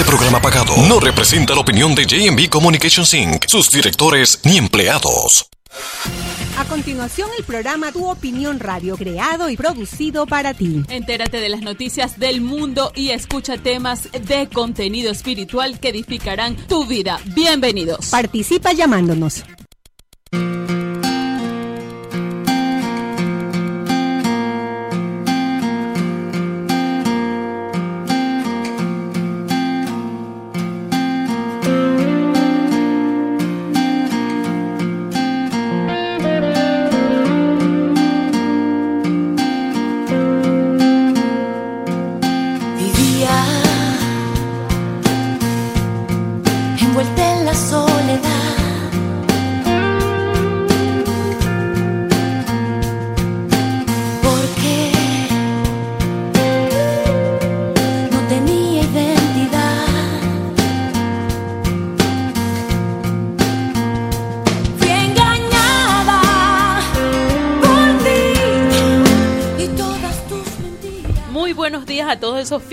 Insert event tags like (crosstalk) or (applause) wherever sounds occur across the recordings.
Este programa pagado no representa la opinión de JB Communications Inc., sus directores ni empleados. A continuación, el programa Tu Opinión Radio, creado y producido para ti. Entérate de las noticias del mundo y escucha temas de contenido espiritual que edificarán tu vida. Bienvenidos. Participa llamándonos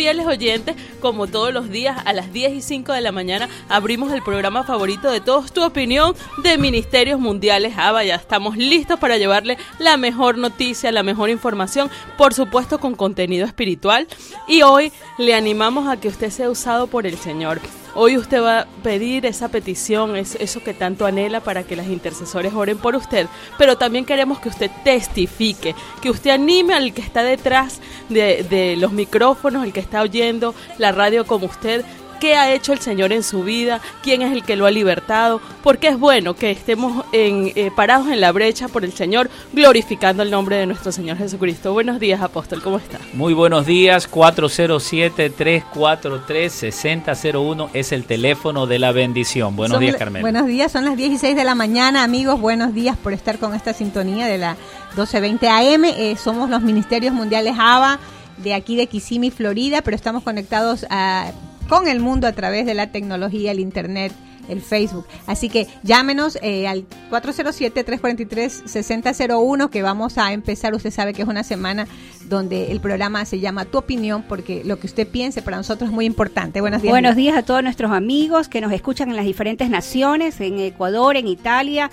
fieles oyentes, como todos los días a las 10 y 5 de la mañana, abrimos el programa favorito de todos, tu opinión de Ministerios Mundiales. Ah, vaya, estamos listos para llevarle la mejor noticia, la mejor información, por supuesto con contenido espiritual. Y hoy le animamos a que usted sea usado por el Señor. Hoy usted va a pedir esa petición, es eso que tanto anhela para que las intercesores oren por usted, pero también queremos que usted testifique, que usted anime al que está detrás de, los micrófonos, el que está oyendo la radio como usted, qué ha hecho el Señor en su vida, quién es el que lo ha libertado, porque es bueno que estemos en, eh, parados en la brecha por el Señor, glorificando el nombre de nuestro Señor Jesucristo. Buenos días, apóstol, ¿cómo está? Muy buenos días, 407-343-6001 es el teléfono de la bendición. Buenos días, Carmen. Buenos días, son las 16 de la mañana, amigos, buenos días por estar con esta sintonía de la 1220 AM. Eh, somos los Ministerios Mundiales ABA de aquí de Kissimmee, Florida, pero estamos conectados a con el mundo a través de la tecnología, el Internet, el Facebook. Así que llámenos eh, al 407-343-6001 que vamos a empezar. Usted sabe que es una semana donde el programa se llama Tu Opinión porque lo que usted piense para nosotros es muy importante. Buenos días. Buenos días a todos nuestros amigos que nos escuchan en las diferentes naciones, en Ecuador, en Italia,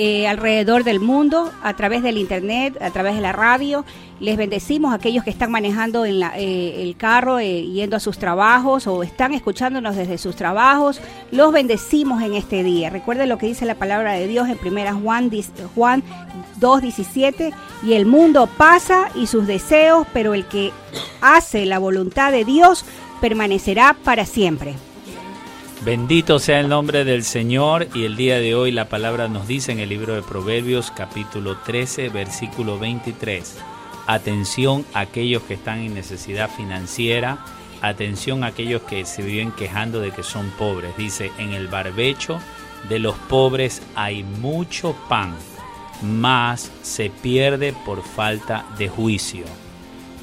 eh, alrededor del mundo, a través del Internet, a través de la radio. Les bendecimos a aquellos que están manejando en eh, el carro, eh, yendo a sus trabajos o están escuchándonos desde sus trabajos. Los bendecimos en este día. Recuerden lo que dice la palabra de Dios en primera Juan, Juan 2.17. Y el mundo pasa y sus deseos, pero el que hace la voluntad de Dios permanecerá para siempre. Bendito sea el nombre del Señor y el día de hoy la palabra nos dice en el libro de Proverbios capítulo 13 versículo 23. Atención a aquellos que están en necesidad financiera, atención a aquellos que se viven quejando de que son pobres. Dice, en el barbecho de los pobres hay mucho pan, mas se pierde por falta de juicio.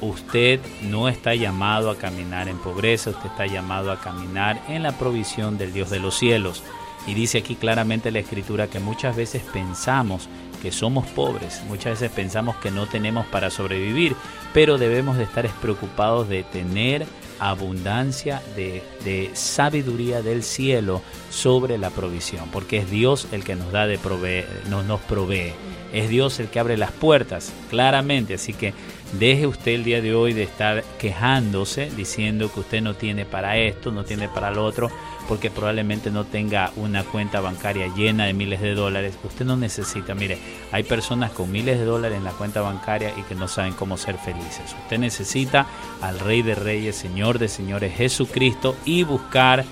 Usted no está llamado a caminar en pobreza, usted está llamado a caminar en la provisión del Dios de los cielos. Y dice aquí claramente la escritura que muchas veces pensamos que somos pobres, muchas veces pensamos que no tenemos para sobrevivir, pero debemos de estar preocupados de tener abundancia de, sabiduría del cielo sobre la provisión, porque es Dios el que nos da de proveer, nos, nos provee, es Dios el que abre las puertas, claramente, así que Deje usted el día de hoy de estar quejándose, diciendo que usted no tiene para esto, no tiene para lo otro, porque probablemente no tenga una cuenta bancaria llena de miles de dólares. Usted no necesita, mire, hay personas con miles de dólares en la cuenta bancaria y que no saben cómo ser felices. Usted necesita al Rey de Reyes, Señor de Señores, Jesucristo, y buscar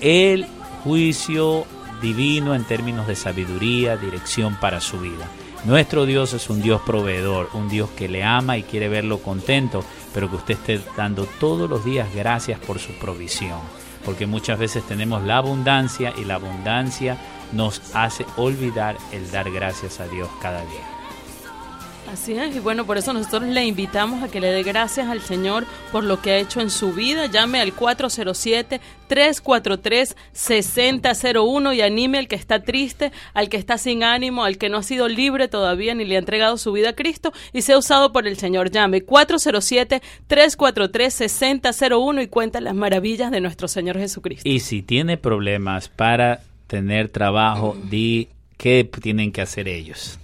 el juicio divino en términos de sabiduría, dirección para su vida. Nuestro Dios es un Dios proveedor, un Dios que le ama y quiere verlo contento, pero que usted esté dando todos los días gracias por su provisión, porque muchas veces tenemos la abundancia y la abundancia nos hace olvidar el dar gracias a Dios cada día. Así es, y bueno, por eso nosotros le invitamos a que le dé gracias al Señor por lo que ha hecho en su vida. Llame al 407-343-6001 y anime al que está triste, al que está sin ánimo, al que no ha sido libre todavía ni le ha entregado su vida a Cristo y sea usado por el Señor. Llame 407-343-6001 y cuenta las maravillas de nuestro Señor Jesucristo. Y si tiene problemas para tener trabajo, di qué tienen que hacer ellos.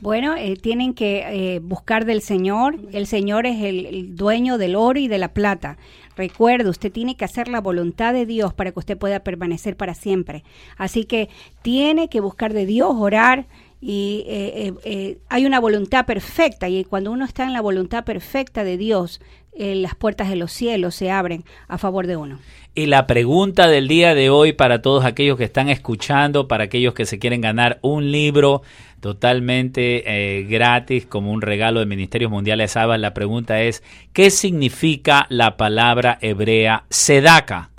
Bueno, eh, tienen que eh, buscar del Señor. El Señor es el, el, dueño del oro y de la plata. Recuerde, usted tiene que hacer la voluntad de Dios para que usted pueda permanecer para siempre. Así que tiene que buscar de Dios, orar. Y eh, hay una voluntad perfecta y cuando uno está en la voluntad perfecta de Dios, las puertas de los cielos se abren a favor de uno. Y la pregunta del día de hoy para todos aquellos que están escuchando, para aquellos que se quieren ganar un libro totalmente eh, gratis como un regalo de Ministerios Mundiales ABA, la pregunta es, ¿qué significa la palabra hebrea sedaka?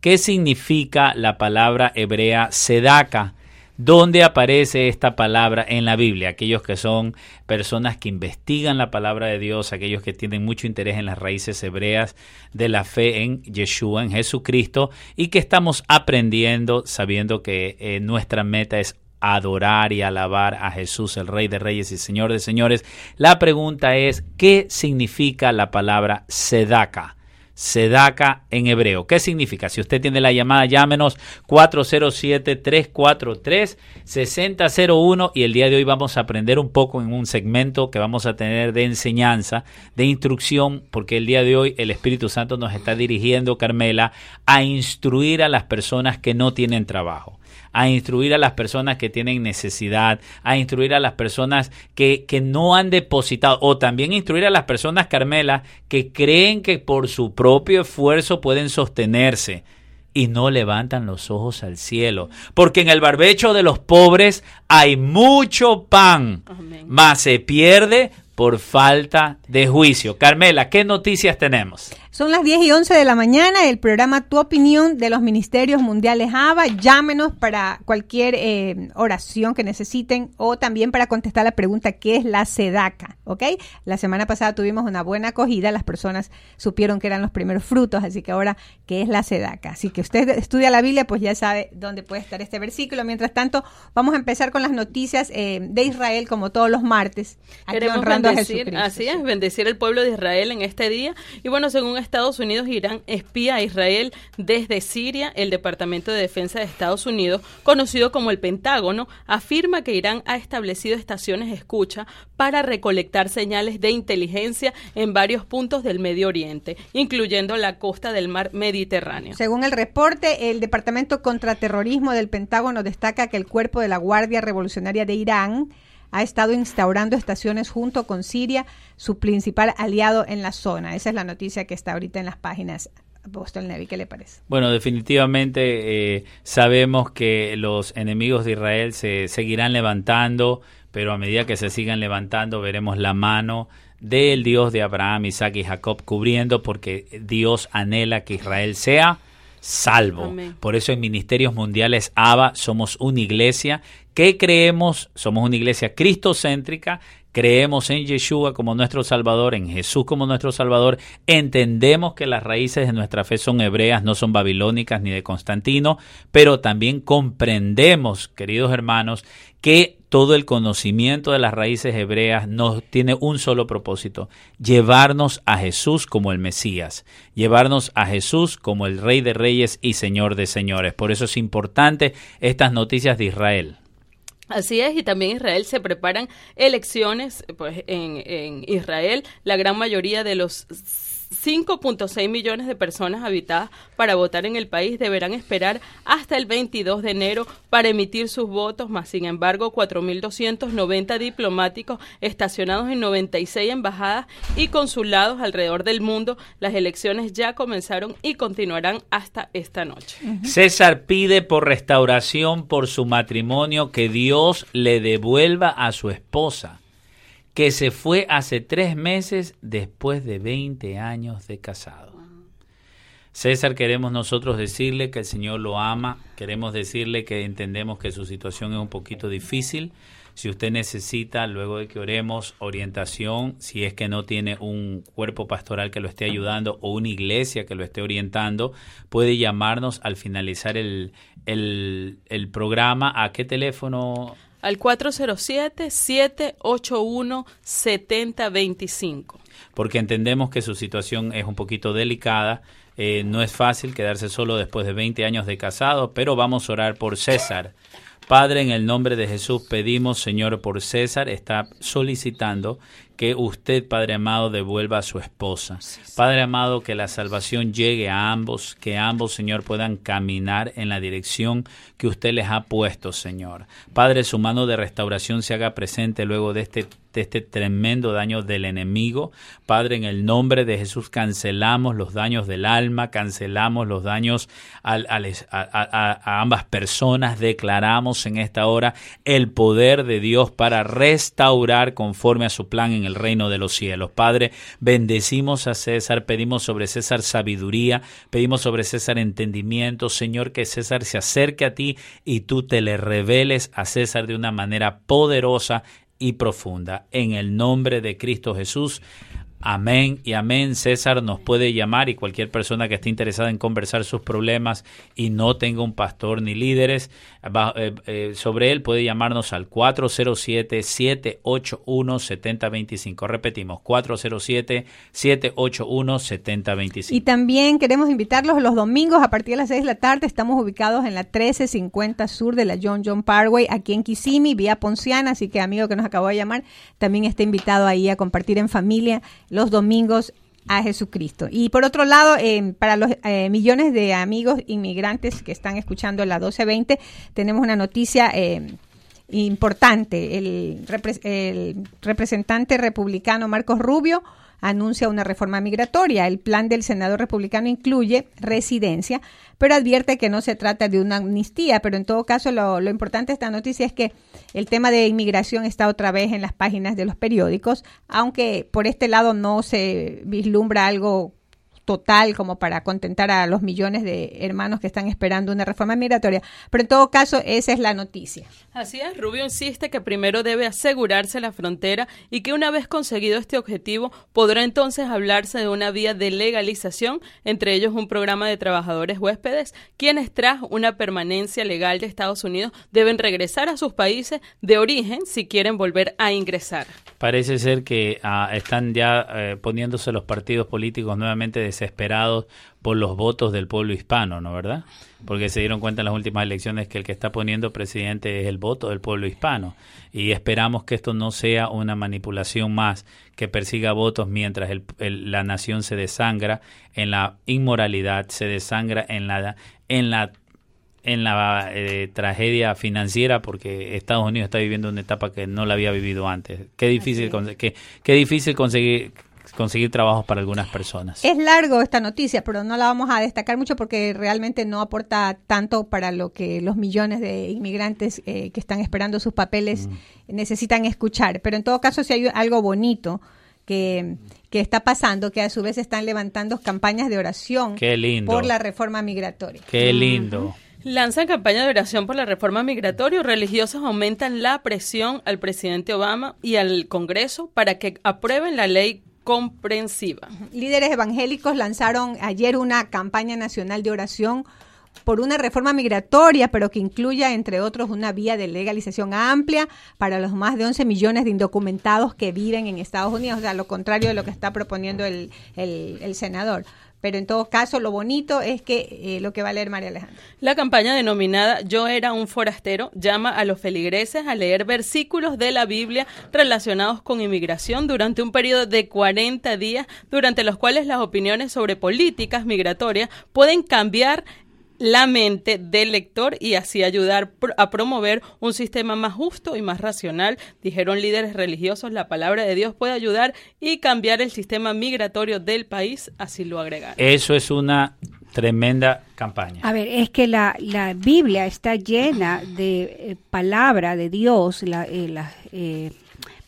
¿Qué significa la palabra hebrea sedaka? ¿Dónde aparece esta palabra en la Biblia? Aquellos que son personas que investigan la palabra de Dios, aquellos que tienen mucho interés en las raíces hebreas de la fe en Yeshua, en Jesucristo, y que estamos aprendiendo sabiendo que eh, nuestra meta es adorar y alabar a Jesús, el Rey de Reyes y Señor de Señores. La pregunta es, ¿qué significa la palabra sedaka? Sedaka en hebreo. ¿Qué significa? Si usted tiene la llamada, llámenos 407-343-6001 y el día de hoy vamos a aprender un poco en un segmento que vamos a tener de enseñanza, de instrucción, porque el día de hoy el Espíritu Santo nos está dirigiendo, Carmela, a instruir a las personas que no tienen trabajo a instruir a las personas que tienen necesidad, a instruir a las personas que, que no han depositado, o también instruir a las personas, Carmela, que creen que por su propio esfuerzo pueden sostenerse y no levantan los ojos al cielo, porque en el barbecho de los pobres hay mucho pan, Amén. mas se pierde por falta de juicio. Carmela, ¿qué noticias tenemos? Son las 10 y 11 de la mañana, el programa Tu Opinión de los Ministerios Mundiales ABA. Llámenos para cualquier eh, oración que necesiten o también para contestar la pregunta ¿qué es la sedaca? ¿Ok? La semana pasada tuvimos una buena acogida, las personas supieron que eran los primeros frutos, así que ahora, ¿qué es la sedaca? Así que usted estudia la Biblia, pues ya sabe dónde puede estar este versículo. Mientras tanto, vamos a empezar con las noticias eh, de Israel, como todos los martes. Aquí Queremos honrando bendecir, a Jesucristo. Así es, bendecir al pueblo de Israel en este día. Y bueno, según Estados Unidos, Irán espía a Israel desde Siria. El Departamento de Defensa de Estados Unidos, conocido como el Pentágono, afirma que Irán ha establecido estaciones escucha para recolectar señales de inteligencia en varios puntos del Medio Oriente, incluyendo la costa del mar Mediterráneo. Según el reporte, el Departamento Contraterrorismo del Pentágono destaca que el cuerpo de la Guardia Revolucionaria de Irán ha estado instaurando estaciones junto con Siria, su principal aliado en la zona. Esa es la noticia que está ahorita en las páginas. Apóstol Nevi, ¿qué le parece? Bueno, definitivamente eh, sabemos que los enemigos de Israel se seguirán levantando, pero a medida que se sigan levantando veremos la mano del Dios de Abraham, Isaac y Jacob cubriendo, porque Dios anhela que Israel sea salvo. Amén. Por eso en Ministerios Mundiales ABA somos una iglesia que creemos, somos una iglesia cristocéntrica, creemos en Yeshua como nuestro Salvador, en Jesús como nuestro Salvador, entendemos que las raíces de nuestra fe son hebreas, no son babilónicas ni de Constantino, pero también comprendemos, queridos hermanos, que todo el conocimiento de las raíces hebreas nos tiene un solo propósito, llevarnos a Jesús como el Mesías, llevarnos a Jesús como el Rey de Reyes y Señor de Señores. Por eso es importante estas noticias de Israel. Así es, y también Israel se preparan elecciones pues, en, en Israel. La gran mayoría de los 5.6 millones de personas habitadas para votar en el país deberán esperar hasta el 22 de enero para emitir sus votos, más sin embargo 4.290 diplomáticos estacionados en 96 embajadas y consulados alrededor del mundo. Las elecciones ya comenzaron y continuarán hasta esta noche. César pide por restauración por su matrimonio que Dios le devuelva a su esposa que se fue hace tres meses después de 20 años de casado. César, queremos nosotros decirle que el Señor lo ama, queremos decirle que entendemos que su situación es un poquito difícil. Si usted necesita, luego de que oremos, orientación, si es que no tiene un cuerpo pastoral que lo esté ayudando o una iglesia que lo esté orientando, puede llamarnos al finalizar el, el, el programa. ¿A qué teléfono? Al 407-781-7025. Porque entendemos que su situación es un poquito delicada eh, no es fácil quedarse solo después de 20 años de casado, pero vamos a orar por César. Padre, en el nombre de Jesús pedimos, Señor, por César, está solicitando que usted, Padre amado, devuelva a su esposa. Padre amado, que la salvación llegue a ambos, que ambos, Señor, puedan caminar en la dirección que usted les ha puesto, Señor. Padre, su mano de restauración se haga presente luego de este de este tremendo daño del enemigo. Padre, en el nombre de Jesús cancelamos los daños del alma, cancelamos los daños a, a, ambas personas, declaramos en esta hora el poder de Dios para restaurar conforme a su plan en el reino de los cielos. Padre, bendecimos a César, pedimos sobre César sabiduría, pedimos sobre César entendimiento, Señor, que César se acerque a ti y tú te le reveles a César de una manera poderosa y profunda. En el nombre de Cristo Jesús. Amén y amén. César nos puede llamar y cualquier persona que esté interesada en conversar sus problemas y no tenga un pastor ni líderes eh, eh, sobre él puede llamarnos al 407-781-7025. Repetimos, 407-781-7025. Y también queremos invitarlos los domingos a partir de las 6 de la tarde. Estamos ubicados en la 1350 sur de la John John Parkway, aquí en Kissimmee, vía Ponciana. Así que amigo que nos acabó de llamar, también está invitado ahí a compartir en familia los domingos a Jesucristo. Y por otro lado, eh, para los eh, millones de amigos inmigrantes que están escuchando la 1220, tenemos una noticia eh, importante. El, el, representante republicano Marcos Rubio anuncia una reforma migratoria. El plan del senador republicano incluye residencia, pero advierte que no se trata de una amnistía. Pero en todo caso, lo, lo importante de esta noticia es que el tema de inmigración está otra vez en las páginas de los periódicos, aunque por este lado no se vislumbra algo total como para contentar a los millones de hermanos que están esperando una reforma migratoria. Pero en todo caso, esa es la noticia. Así es, Rubio insiste que primero debe asegurarse la frontera y que una vez conseguido este objetivo podrá entonces hablarse de una vía de legalización, entre ellos un programa de trabajadores huéspedes, quienes tras una permanencia legal de Estados Unidos deben regresar a sus países de origen si quieren volver a ingresar. Parece ser que ah, están ya eh, poniéndose los partidos políticos nuevamente de desesperados por los votos del pueblo hispano, ¿no verdad? Porque se dieron cuenta en las últimas elecciones que el que está poniendo presidente es el voto del pueblo hispano. Y esperamos que esto no sea una manipulación más que persiga votos mientras la nación se desangra en la inmoralidad, se desangra en la, en la en la eh, tragedia financiera porque Estados Unidos está viviendo una etapa que no la había vivido antes. Qué difícil, qué, qué difícil conseguir conseguir trabajos para algunas personas. Es largo esta noticia, pero no la vamos a destacar mucho porque realmente no aporta tanto para lo que los millones de inmigrantes eh, que están esperando sus papeles mm. necesitan escuchar. Pero en todo caso, si hay algo bonito que, que, está pasando, que a su vez están levantando campañas de oración por la reforma migratoria. Qué lindo. Lanzan campaña de oración por la reforma migratoria. Religiosos aumentan la presión al presidente Obama y al Congreso para que aprueben la ley comprensiva. Líderes evangélicos lanzaron ayer una campaña nacional de oración por una reforma migratoria, pero que incluya, entre otros, una vía de legalización amplia para los más de 11 millones de indocumentados que viven en Estados Unidos, o sea, lo contrario de lo que está proponiendo el, el senador pero en todo caso lo bonito es que eh, lo que va a leer María Alejandra. La campaña denominada Yo era un forastero llama a los feligreses a leer versículos de la Biblia relacionados con inmigración durante un periodo de 40 días, durante los cuales las opiniones sobre políticas migratorias pueden cambiar la mente del lector y así ayudar a promover un sistema más justo y más racional. Dijeron líderes religiosos, la palabra de Dios puede ayudar y cambiar el sistema migratorio del país, así lo agregaron. Eso es una tremenda campaña. A ver, es que la, la Biblia está llena de eh, palabra de Dios, la, eh, la eh,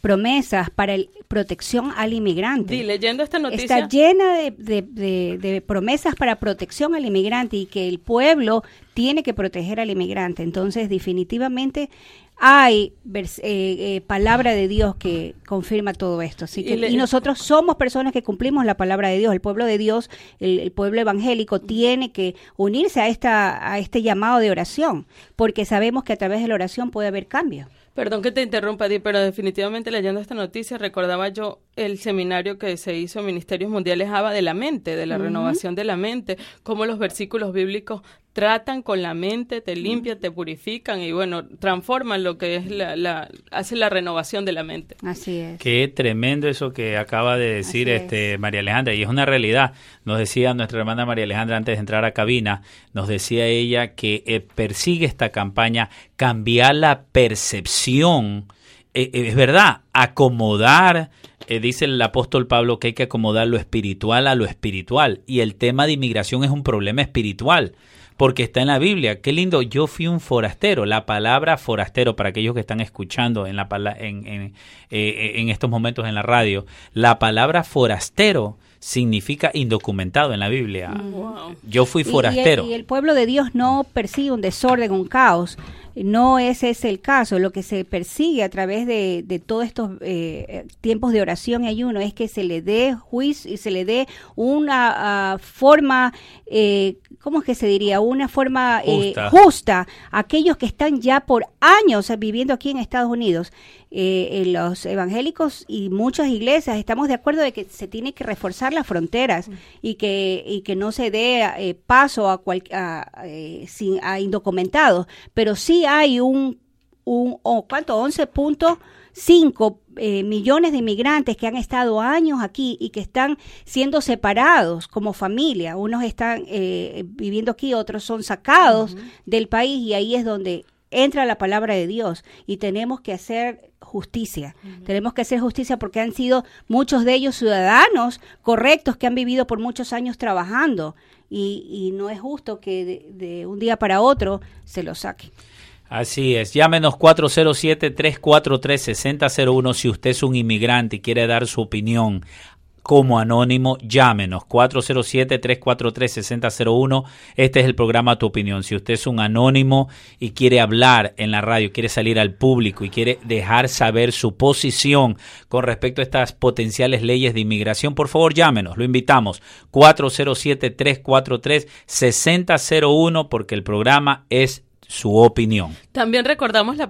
promesas para el, protección al inmigrante. Sí, leyendo esta noticia. Está llena de, de, de, promesas para protección al inmigrante y que el pueblo tiene que proteger al inmigrante. Entonces, definitivamente hay eh, eh, palabra de Dios que confirma todo esto. Así que, y, nosotros somos personas que cumplimos la palabra de Dios. El pueblo de Dios, el, pueblo evangélico, tiene que unirse a, esta, a este llamado de oración, porque sabemos que a través de la oración puede haber cambio. Perdón que te interrumpa, Di, pero definitivamente leyendo esta noticia recordaba yo el seminario que se hizo en Ministerios Mundiales ABA de la mente, de la renovación de la mente, cómo los versículos bíblicos tratan con la mente, te limpian, te purifican y bueno, transforman lo que es la, la hace la renovación de la mente. Así es. Qué tremendo eso que acaba de decir este María Alejandra y es una realidad. Nos decía nuestra hermana María Alejandra antes de entrar a cabina, nos decía ella que eh, persigue esta campaña cambiar la percepción eh, eh, es verdad, acomodar, dice el apóstol Pablo que hay que acomodar lo espiritual a lo espiritual y el tema de inmigración es un problema espiritual porque está en la Biblia. Qué lindo, yo fui un forastero. La palabra forastero, para aquellos que están escuchando en, la, en, en, eh, en estos momentos en la radio, la palabra forastero significa indocumentado en la Biblia. Mm. Yo fui forastero. y el, pueblo de Dios no persigue un desorden, un caos. No ese es el caso. Lo que se persigue a través de, de todos estos eh, tiempos de oración y ayuno es que se le dé juicio y se le dé una ah, forma, eh, ¿cómo es que se diría? Una forma eh, justa. a aquellos que están ya por años viviendo aquí en Estados Unidos. Eh, los evangélicos y muchas iglesias estamos de acuerdo de que se tiene que reforzar las fronteras y que y que no se dé eh, paso a, cual, eh, sin, a indocumentados, pero sí hay un, un ¿cuánto? 11.5 millones de inmigrantes que han estado años aquí y que están siendo separados como familia. Unos están viviendo aquí, otros son sacados del país y ahí es donde entra la palabra de Dios y tenemos que hacer justicia. Tenemos que hacer justicia porque han sido muchos de ellos ciudadanos correctos que han vivido por muchos años trabajando y, no es justo que de, un día para otro se los saque. Así es, llámenos 407-343-6001 si usted es un inmigrante y quiere dar su opinión como anónimo, llámenos 407-343-6001. Este es el programa Tu Opinión. Si usted es un anónimo y quiere hablar en la radio, quiere salir al público y quiere dejar saber su posición con respecto a estas potenciales leyes de inmigración, por favor llámenos. Lo invitamos 407-343-6001 porque el programa es su opinión. También recordamos la,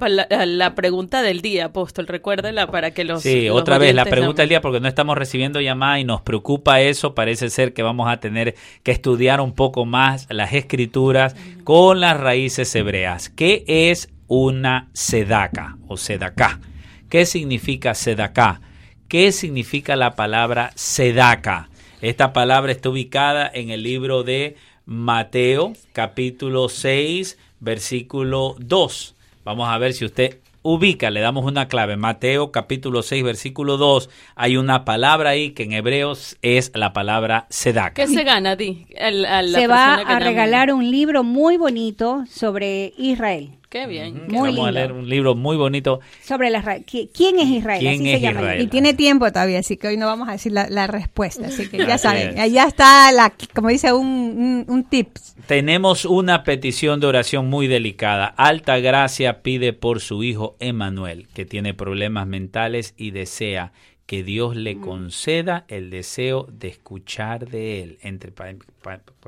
la, pregunta del día, apóstol, recuérdela para que los... Sí, otra vez, la pregunta del día, porque no estamos recibiendo llamadas y nos preocupa eso, parece ser que vamos a tener que estudiar un poco más las escrituras con las raíces hebreas. ¿Qué es una sedaca o sedaca? ¿Qué significa sedaca? ¿Qué significa la palabra sedaca? Esta palabra está ubicada en el libro de Mateo, capítulo 6, versículo 2. Vamos a ver si usted ubica, le damos una clave. Mateo capítulo 6, versículo 2. Hay una palabra ahí que en hebreos es la palabra sedac. ¿Qué se gana, Di? se va a regalar un libro muy bonito sobre Israel. Qué bien. Vamos a leer un libro muy bonito. Sobre la ¿Quién es Israel? ¿Quién es Israel? Y tiene tiempo todavía, así que hoy no vamos a decir la, respuesta. Así que ya saben, allá está, la, como dice, un, un, tips. Tenemos una petición de oración muy delicada. Alta Gracia pide por su hijo Emanuel, que tiene problemas mentales y desea que Dios le mm. conceda el deseo de escuchar de él. Entre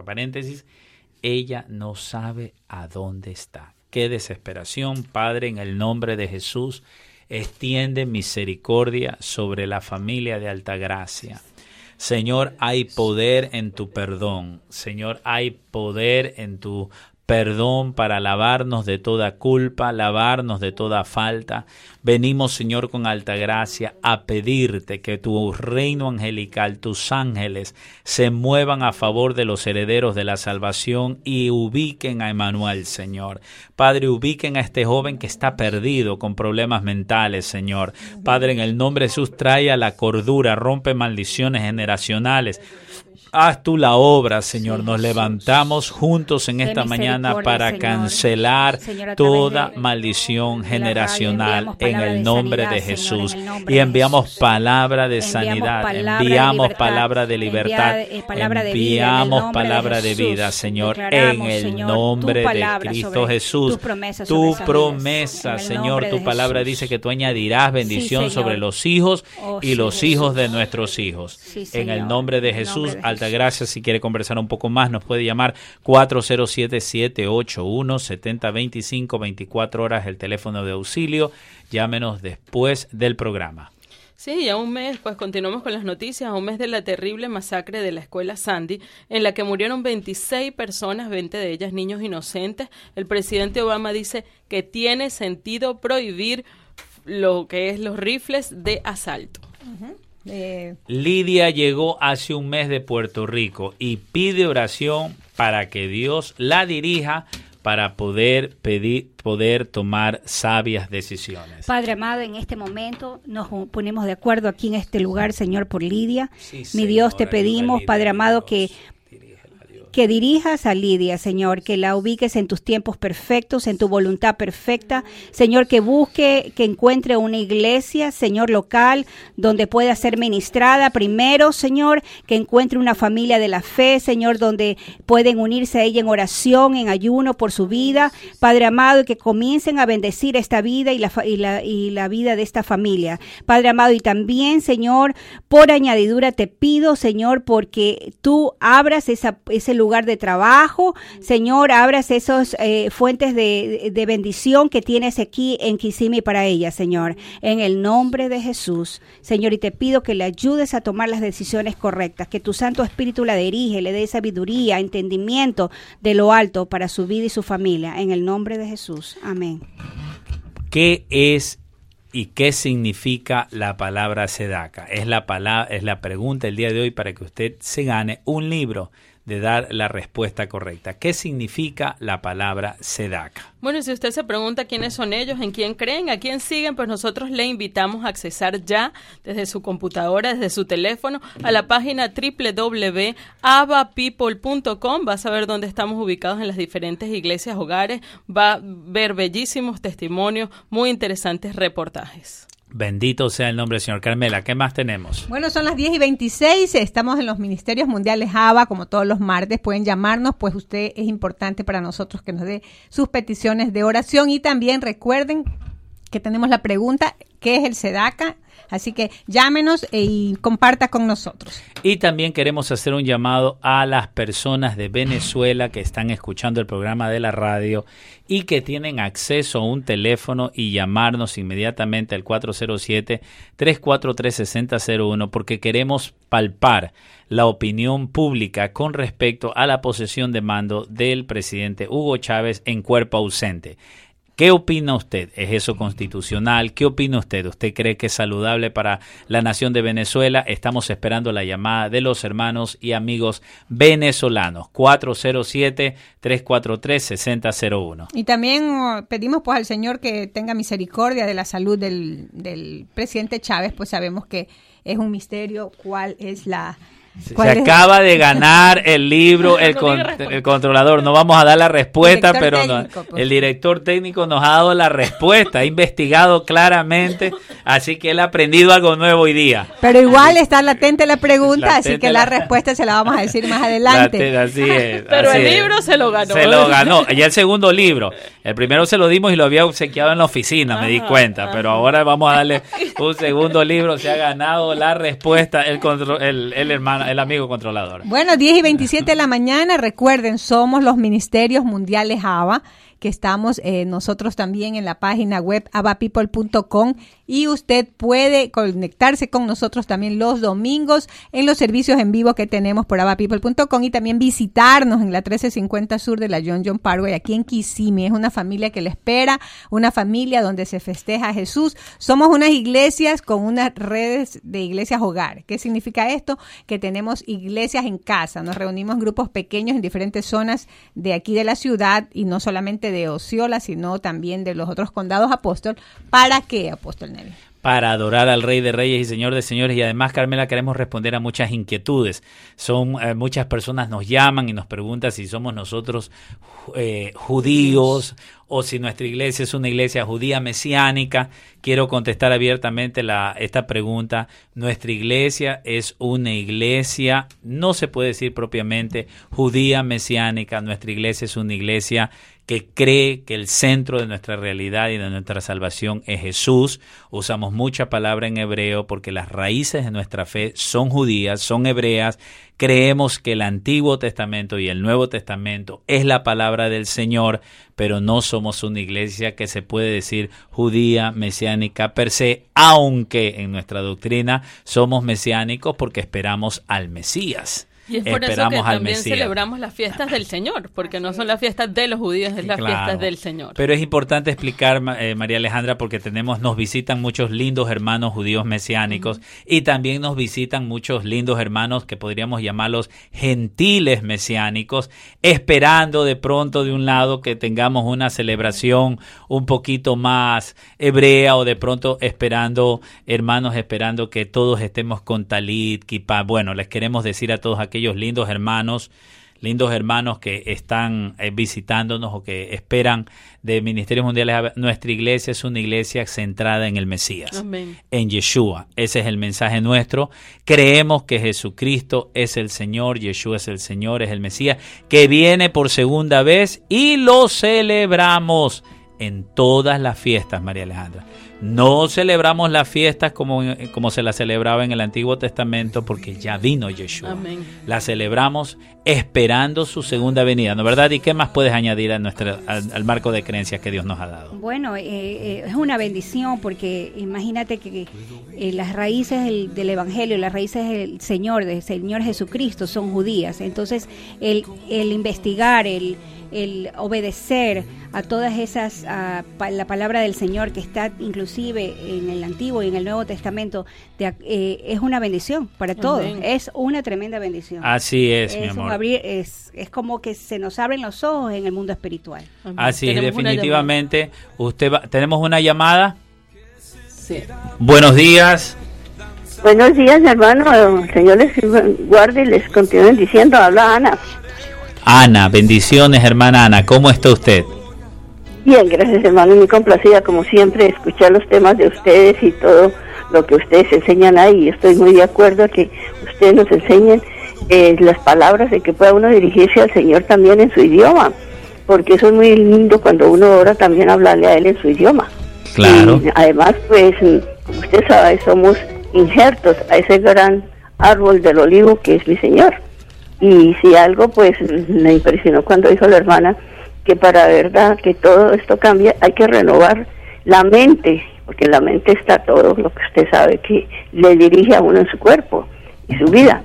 paréntesis, ella no sabe a dónde está. Qué desesperación, Padre, en el nombre de Jesús, extiende misericordia sobre la familia de Altagracia. Señor, hay poder en tu perdón. Señor, hay poder en tu perdón para lavarnos de toda culpa, lavarnos de toda falta. Venimos, Señor, con alta gracia a pedirte que tu reino angelical, tus ángeles, se muevan a favor de los herederos de la salvación y ubiquen a Emanuel, Señor. Padre, ubiquen a este joven que está perdido con problemas mentales, Señor. Padre, en el nombre de Jesús, trae a la cordura, rompe maldiciones generacionales Haz tú la obra, Señor. Nos levantamos juntos en esta mañana para Señor. cancelar toda maldición generacional en el nombre de sanidad, Jesús. nombre Y enviamos palabra de sanidad, enviamos palabra de libertad, eh, enviamos de palabra de vida, Señor, en el nombre de Cristo Jesús. Tu promesa, Señor, tu palabra dice que tú añadirás bendición sobre los hijos Oh, y sí, los Jesús. hijos de nuestros hijos. Sí, en el nombre de Jesús, nombre de Alta Jesús. Gracias, si quiere conversar un poco más, nos puede llamar 407-781-7025, 24 horas el teléfono de auxilio. Llámenos después del programa. Sí, y a un mes, pues continuamos con las noticias, a un mes de la terrible masacre de la escuela Sandy, en la que murieron 26 personas, 20 de ellas niños inocentes. El presidente Obama dice que tiene sentido prohibir lo que es los rifles de asalto. Eh, Lidia llegó hace un mes de Puerto Rico y pide oración para que Dios la dirija para poder pedir, poder tomar sabias decisiones. Padre amado, en este momento nos ponemos de acuerdo aquí en este lugar, Señor, por Lidia. Sí, Mi Dios, te pedimos, Padre amado, que que dirijas a Lidia, Señor, que la ubiques en tus tiempos perfectos, en tu voluntad perfecta. Señor, que busque, que encuentre una iglesia, Señor, local, donde pueda ser ministrada. Primero, Señor, que encuentre una familia de la fe, Señor, donde pueden unirse a ella en oración, en ayuno por su vida. Padre amado, que comiencen a bendecir esta vida y la, y la, y la vida de esta familia. Padre amado, y también, Señor, por añadidura te pido, Señor, porque tú abras esa, ese lugar de trabajo, Señor, abras esas eh, fuentes de, de bendición que tienes aquí en Kissimmee para ella, Señor, en el nombre de Jesús, Señor, y te pido que le ayudes a tomar las decisiones correctas, que tu Santo Espíritu la dirige, le dé sabiduría, entendimiento de lo alto para su vida y su familia, en el nombre de Jesús, amén. ¿Qué es y qué significa la palabra sedaca? Es la, palabra, es la pregunta el día de hoy para que usted se gane un libro de dar la respuesta correcta. ¿Qué significa la palabra sedaca? Bueno, si usted se pregunta quiénes son ellos, en quién creen, a quién siguen, pues nosotros le invitamos a accesar ya desde su computadora, desde su teléfono, a la página www.abapeople.com. Va a saber dónde estamos ubicados en las diferentes iglesias, hogares. Va a ver bellísimos testimonios, muy interesantes reportajes. Bendito sea el nombre del Señor. Carmela, ¿qué más tenemos? Bueno, son las 10 y 26. Estamos en los Ministerios Mundiales ABA, como todos los martes. Pueden llamarnos, pues usted es importante para nosotros que nos dé sus peticiones de oración. Y también recuerden que tenemos la pregunta: ¿qué es el SEDACA? Así que llámenos e- y comparta con nosotros. Y también queremos hacer un llamado a las personas de Venezuela que están escuchando el programa de la radio y que tienen acceso a un teléfono y llamarnos inmediatamente al 407-343-6001 porque queremos palpar la opinión pública con respecto a la posesión de mando del presidente Hugo Chávez en cuerpo ausente. ¿Qué opina usted? ¿Es eso constitucional? ¿Qué opina usted? ¿Usted cree que es saludable para la nación de Venezuela? Estamos esperando la llamada de los hermanos y amigos venezolanos. 407-343-6001. Y también oh, pedimos pues al Señor que tenga misericordia de la salud del, del presidente Chávez, pues sabemos que es un misterio cuál es la... Se es- acaba de ganar el (laughs) libro el, con- el controlador. No vamos a dar la respuesta, Director pero técnico, el director técnico nos ha dado la respuesta. Ha investigado claramente, así que él ha aprendido algo nuevo hoy día. Pero igual está latente la pregunta, así que la, la- respuesta se la vamos a decir más (laughs) La adelante. te- así es, (laughs) Pero así el es. libro se lo ganó. Se lo ganó. Ya el segundo libro. El primero se lo dimos y lo había obsequiado en la oficina, me di cuenta. ajá. Pero ahora vamos a darle un segundo libro. Se ha ganado la respuesta el, contro- el, el hermano, el amigo controlador. Bueno, 10 y 27 de la mañana, recuerden, somos los Ministerios Mundiales ABA, que estamos eh, nosotros también en la página web abapeople.com y usted puede conectarse con nosotros también los domingos en los servicios en vivo que tenemos por abapeople.com y también visitarnos en la 1350 Sur de la John John Parkway aquí en Kissimmee. Es una familia que le espera, una familia donde se festeja Jesús. Somos unas iglesias con unas redes de iglesias hogar. ¿Qué significa esto? Que tenemos iglesias en casa. Nos reunimos grupos pequeños en diferentes zonas de aquí de la ciudad y no solamente de Osceola, sino también de los otros condados apóstol. ¿Para qué, apóstol Él. para adorar al Rey de Reyes y Señor de Señores. Y además, Carmela, queremos responder a muchas inquietudes. Son eh, muchas personas nos llaman y nos preguntan si somos nosotros eh, judíos o si nuestra iglesia es una iglesia judía mesiánica. Quiero contestar abiertamente la, esta pregunta. Nuestra iglesia es una iglesia, no se puede decir propiamente judía mesiánica. Nuestra iglesia es una iglesia que cree que el centro de nuestra realidad y de nuestra salvación es Jesús. Usamos mucha palabra en hebreo porque las raíces de nuestra fe son judías, son hebreas. Creemos que el Antiguo Testamento y el Nuevo Testamento es la palabra del Señor, pero no somos una iglesia que se puede decir judía, mesiánica per se, aunque en nuestra doctrina somos mesiánicos porque esperamos al Mesías. Y es por eso que Esperamos también Mesías. celebramos las fiestas del Señor, porque no son las fiestas de los judíos, es las Claro. fiestas del Señor. Pero es importante explicar, eh, María Alejandra, porque tenemos, nos visitan muchos lindos hermanos judíos mesiánicos y también nos visitan muchos lindos hermanos que podríamos llamarlos gentiles mesiánicos, esperando de pronto de un lado que tengamos una celebración un poquito más hebrea o de pronto esperando, hermanos, esperando que todos estemos con talit, kippah. Bueno, les queremos decir a todos aquellos lindos hermanos lindos hermanos que están eh, visitándonos o que esperan de Ministerios Mundiales. Nuestra iglesia es una iglesia centrada en el Mesías, Amén. en Yeshua. Ese es el mensaje nuestro. Creemos que Jesucristo es el Señor, Yeshua es el Señor, es el Mesías, que viene por segunda vez y lo celebramos en todas las fiestas, María Alejandra. No celebramos las fiestas como, como se las celebraba en el Antiguo Testamento porque ya vino Yeshua. Amén. La celebramos esperando su segunda venida, ¿no verdad? ¿Y qué más puedes añadir a nuestra, al, al marco de creencias que Dios nos ha dado? Bueno, eh, eh, es una bendición porque imagínate que eh, las raíces del, del Evangelio, las raíces del Señor, del Señor Jesucristo son judías. Entonces, el, el investigar, el, el obedecer a todas esas, a pa- la palabra del Señor que está inclusive en el Antiguo y en el Nuevo Testamento, de ac- eh, es una bendición para todos. Amén. Es una tremenda bendición. Así es, mi Es un amor. abrir- es, es como que se nos abren los ojos en el mundo espiritual. Amén. Así es, definitivamente. Usted va- tenemos una llamada. llamada. Sí. Buenos días. Buenos días, hermano. El Señor les guarde y les continúen diciendo. Habla Ana. Ana, bendiciones, hermana Ana. ¿Cómo está usted? Bien, gracias, hermano. Muy complacida, como siempre, escuchar los temas de ustedes y todo lo que ustedes enseñan ahí. Estoy muy de acuerdo a que ustedes nos enseñen eh, las palabras de que pueda uno dirigirse al Señor también en su idioma. Porque eso es muy lindo cuando uno ora también hablarle a Él en su idioma. Claro. Y además, pues, como usted sabe, somos injertos a ese gran árbol del olivo que es mi Señor. Y si algo, pues, me impresionó cuando dijo la hermana que para verdad que todo esto cambia, hay que renovar la mente, porque en la mente está todo lo que usted sabe que le dirige a uno en su cuerpo y su vida.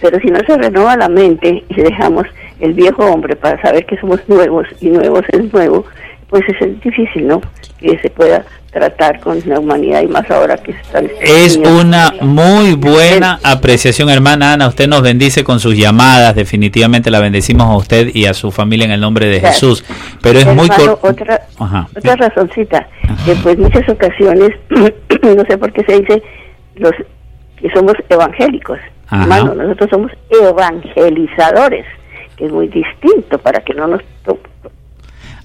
Pero si no se renova la mente y dejamos el viejo hombre para saber que somos nuevos y nuevos es nuevo, pues es difícil, ¿no? Que se pueda tratar con la humanidad y más ahora que están... Es una muy buena apreciación, hermana Ana. Usted nos bendice con sus llamadas. Definitivamente la bendecimos a usted y a su familia en el nombre de. Jesús. Pero es muy Hermano, cor- otra, Ajá. otra razoncita, Ajá. que pues muchas ocasiones, (clears throat) no sé por qué se dice los que somos evangélicos. Ajá. Hermano, nosotros somos evangelizadores, que es muy distinto para que no nos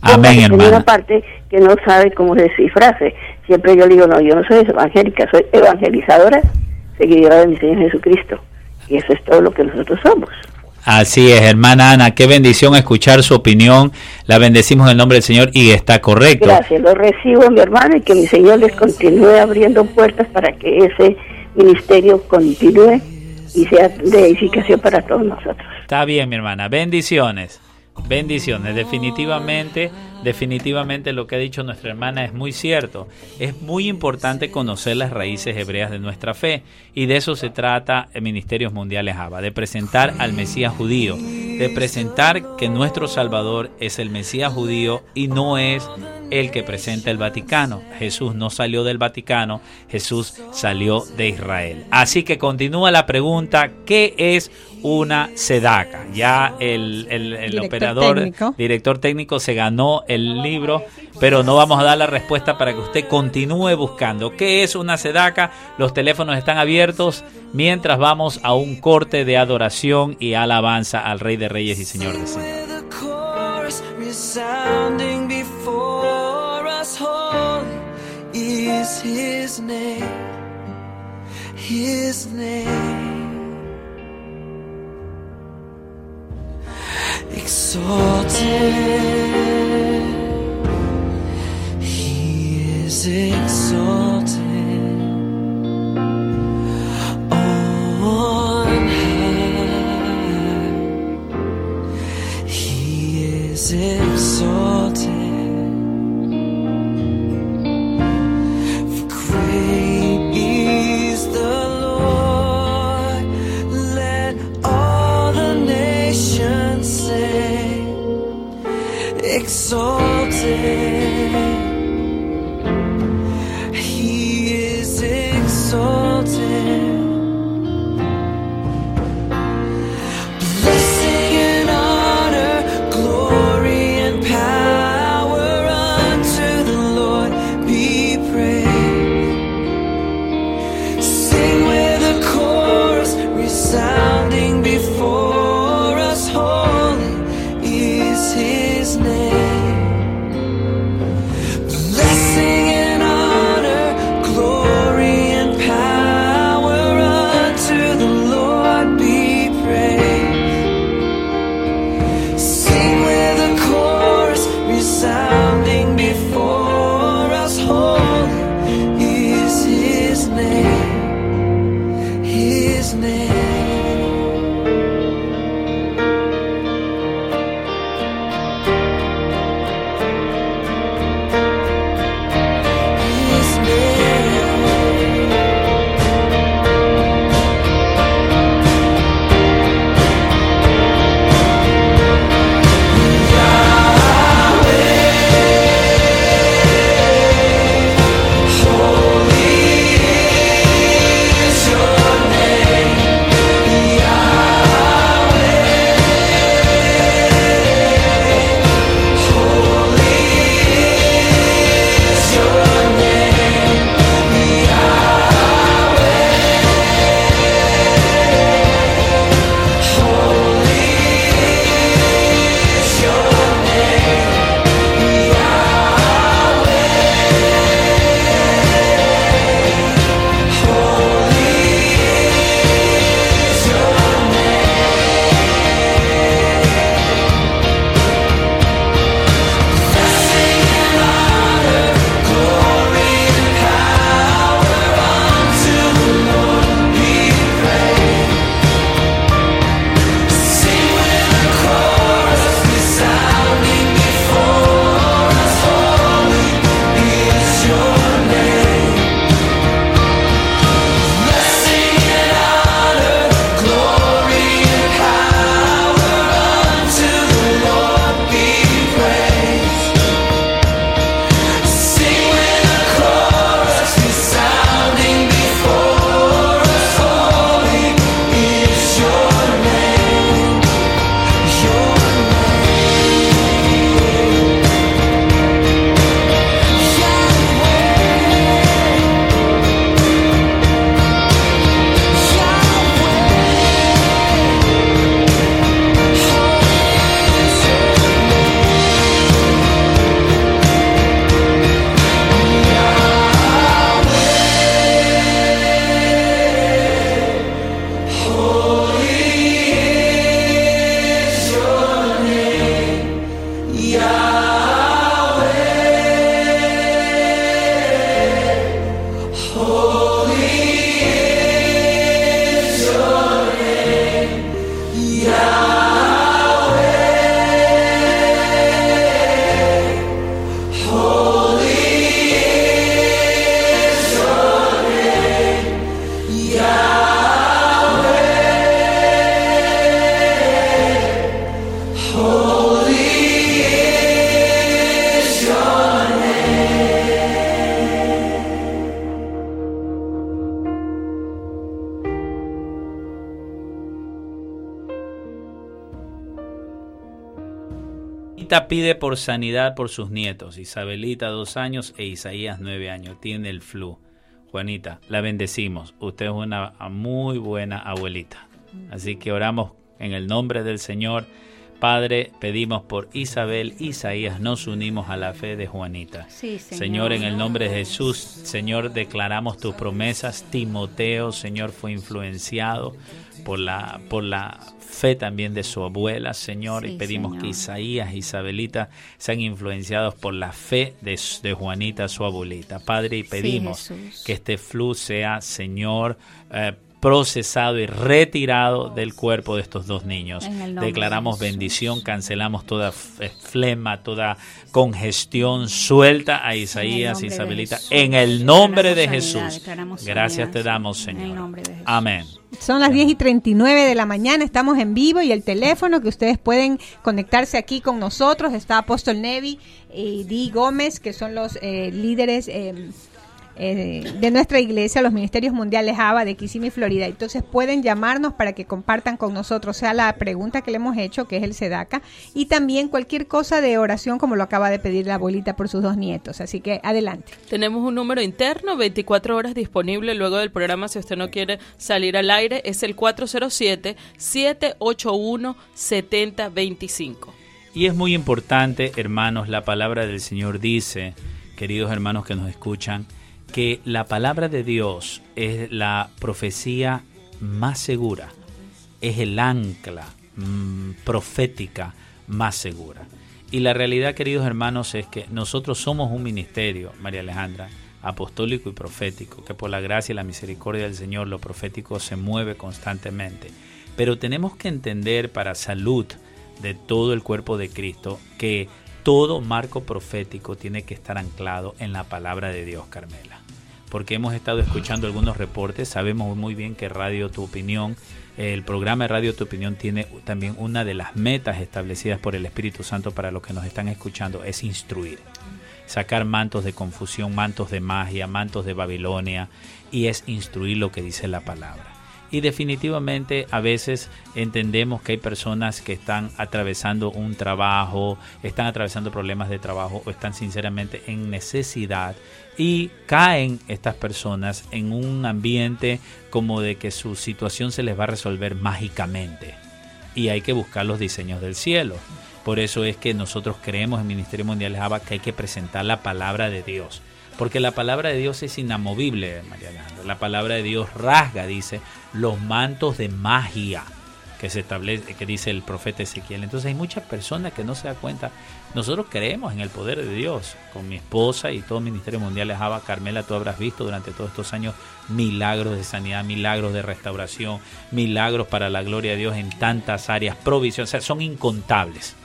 Amén, una parte que no sabe cómo descifrarse. Siempre yo le digo, no, yo no soy evangélica, soy evangelizadora, seguidora de mi Señor Jesucristo. Y eso es todo lo que nosotros somos. Así es, hermana Ana. Qué bendición escuchar su opinión. La bendecimos en el nombre del Señor y está correcto. Gracias, lo recibo mi hermano y que mi Señor les continúe abriendo puertas para que ese ministerio continúe y sea de edificación para todos nosotros. Está bien, mi hermana. Bendiciones. Bendiciones. Definitivamente, definitivamente lo que ha dicho nuestra hermana es muy cierto. Es muy importante conocer las raíces hebreas de nuestra fe. Y de eso se trata en Ministerios Mundiales ABA, de presentar al Mesías judío. de presentar que nuestro Salvador es el Mesías judío y no es el que presenta el Vaticano. Jesús no salió del Vaticano, Jesús salió de Israel. Así que continúa la pregunta, ¿qué es una sedaca? Ya el, el, operador, director técnico se ganó el libro, pero no vamos a dar la respuesta para que usted continúe buscando. ¿Qué es una sedaca? Los teléfonos están abiertos mientras vamos a un corte de adoración y alabanza al Rey de Reyes y Señor de Señores. Exalted, he is exalted. On high, he is exalted. Por sanidad por sus nietos, Isabelita dos años e Isaías nueve años, tiene el flu. Juanita, la bendecimos, usted es una muy buena abuelita. Así que oramos en el nombre del Señor. Padre, pedimos por Isabel, Isaías, nos unimos a la fe de Juanita. Sí, Señor. Señor, en el nombre de Jesús, Señor, declaramos tus promesas. Timoteo, Señor, fue influenciado por la, por la fe también de su abuela, Señor, y pedimos Señor. que Isaías y Isabelita sean influenciados por la fe de, de Juanita, su abuelita. Padre, y pedimos que este flu sea, Señor, eh, procesado y retirado del cuerpo de estos dos niños. Declaramos bendición, cancelamos toda f- flema, toda congestión, suelta a Isaías, Isabelita, en el nombre de Jesús. Gracias te damos, Señor. Amén. Son las 10 y 39 de la mañana, estamos en vivo y el teléfono que ustedes pueden conectarse aquí con nosotros está Apóstol Nevi y Di Gómez, que son los eh, líderes eh, eh, de nuestra iglesia, los Ministerios Mundiales ABA de Kissimmee, Florida. Entonces pueden llamarnos para que compartan con nosotros, sea la pregunta que le hemos hecho, que es el SEDACA, y también cualquier cosa de oración como lo acaba de pedir la abuelita por sus dos nietos. Así que adelante. Tenemos un número interno, 24 horas disponible luego del programa si usted no quiere salir al aire. Es el 407-781-7025. Y es muy importante, hermanos, la palabra del Señor dice, queridos hermanos que nos escuchan, que la palabra de Dios es la profecía más segura, es el ancla mm, profética más segura. Y la realidad, queridos hermanos, es que nosotros somos un ministerio, María Alejandra, apostólico y profético, que por la gracia y la misericordia del Señor lo profético se mueve constantemente. Pero tenemos que entender para salud de todo el cuerpo de Cristo que todo marco profético tiene que estar anclado en la palabra de Dios, Carmela. Porque hemos estado escuchando algunos reportes, sabemos muy bien que Radio Tu Opinión, el programa de Radio Tu Opinión tiene también una de las metas establecidas por el Espíritu Santo para los que nos están escuchando, es instruir sacar mantos de confusión, mantos de magia, mantos de Babilonia, y es instruir lo que dice la palabra. Y definitivamente a veces entendemos que hay personas que están atravesando un trabajo, están atravesando problemas de trabajo o están sinceramente en necesidad y caen estas personas en un ambiente como de que su situación se les va a resolver mágicamente y hay que buscar los diseños del cielo. Por eso es que nosotros creemos en Ministerio Mundial de Java que hay que presentar la palabra de Dios. Porque la palabra de Dios es inamovible, María Alejandra. La palabra de Dios rasga, dice, los mantos de magia que se establece, que dice el profeta Ezequiel. Entonces hay muchas personas que no se dan cuenta. Nosotros creemos en el poder de Dios. Con mi esposa y todo el Ministerio Mundial de Java, Carmela, tú habrás visto durante todos estos años milagros de sanidad, milagros de restauración, milagros para la gloria de Dios en tantas áreas, provisión, o sea, son incontables.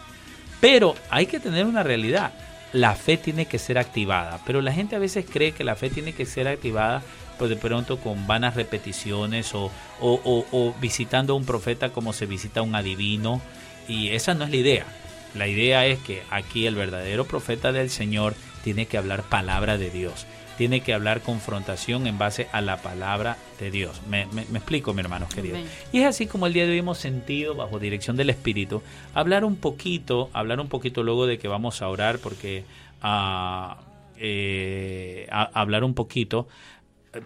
Pero hay que tener una realidad. La fe tiene que ser activada. Pero la gente a veces cree que la fe tiene que ser activada pues de pronto con vanas repeticiones o, o, o, o visitando a un profeta como se visita a un adivino. Y esa no es la idea. La idea es que aquí el verdadero profeta del Señor tiene que hablar palabra de Dios. Tiene que hablar confrontación en base a la palabra de Dios. Me, me- me explico, mi hermano querido. Amén. Y es así como el día de hoy hemos sentido, bajo dirección del Espíritu, hablar un poquito, hablar un poquito luego de que vamos a orar, porque ah, eh, a- hablar un poquito,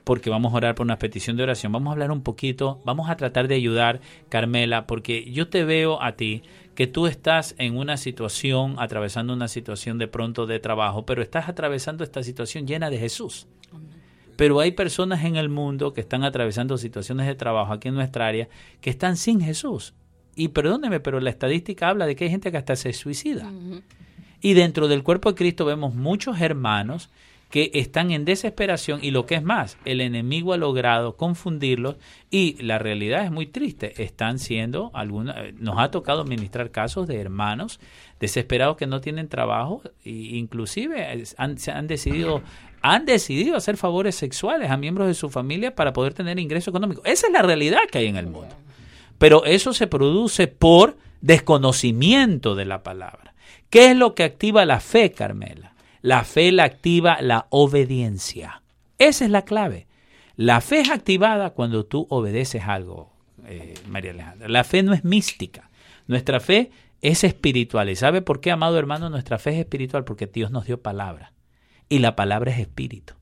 porque vamos a orar por una petición de oración, vamos a hablar un poquito, vamos a tratar de ayudar, Carmela, porque yo te veo a ti que tú estás en una situación, atravesando una situación de pronto de trabajo, pero estás atravesando esta situación llena de Jesús. Pero hay personas en el mundo que están atravesando situaciones de trabajo aquí en nuestra área que están sin Jesús. Y perdóneme, pero la estadística habla de que hay gente que hasta se suicida. Y dentro del cuerpo de Cristo vemos muchos hermanos que están en desesperación y lo que es más, el enemigo ha logrado confundirlos y la realidad es muy triste. Están siendo alguna, eh, nos ha tocado ministrar casos de hermanos desesperados que no tienen trabajo e inclusive han, se han decidido han decidido hacer favores sexuales a miembros de su familia para poder tener ingreso económico. Esa es la realidad que hay en el mundo. Pero eso se produce por desconocimiento de la palabra. ¿Qué es lo que activa la fe, Carmela? La fe la activa la obediencia. Esa es la clave. La fe es activada cuando tú obedeces algo, eh, María Alejandra. La fe no es mística. Nuestra fe es espiritual. ¿Y sabe por qué, amado hermano, nuestra fe es espiritual? Porque Dios nos dio palabra. Y la palabra es espíritu.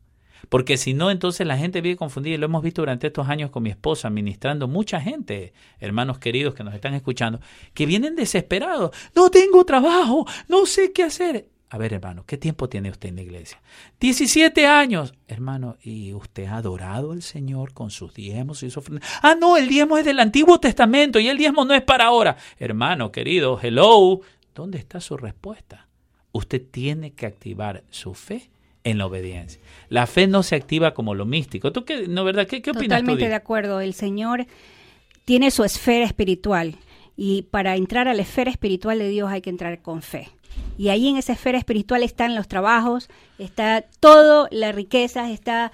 Porque si no, entonces la gente vive confundida. Y lo hemos visto durante estos años con mi esposa, ministrando mucha gente, hermanos queridos que nos están escuchando, que vienen desesperados. No tengo trabajo, no sé qué hacer. A ver, hermano, ¿qué tiempo tiene usted en la iglesia? 17 años. Hermano, ¿y usted ha adorado al Señor con sus diezmos y sus ofrendas? Ah, no, el diezmo es del Antiguo Testamento y el diezmo no es para ahora. Hermano, querido, hello, ¿dónde está su respuesta? Usted tiene que activar su fe en la obediencia. La fe no se activa como lo místico. ¿Tú qué, no, verdad? ¿Qué, qué opinas Totalmente de acuerdo. El Señor tiene su esfera espiritual y para entrar a la esfera espiritual de Dios hay que entrar con fe. Y ahí en esa esfera espiritual están los trabajos, está toda la riqueza, está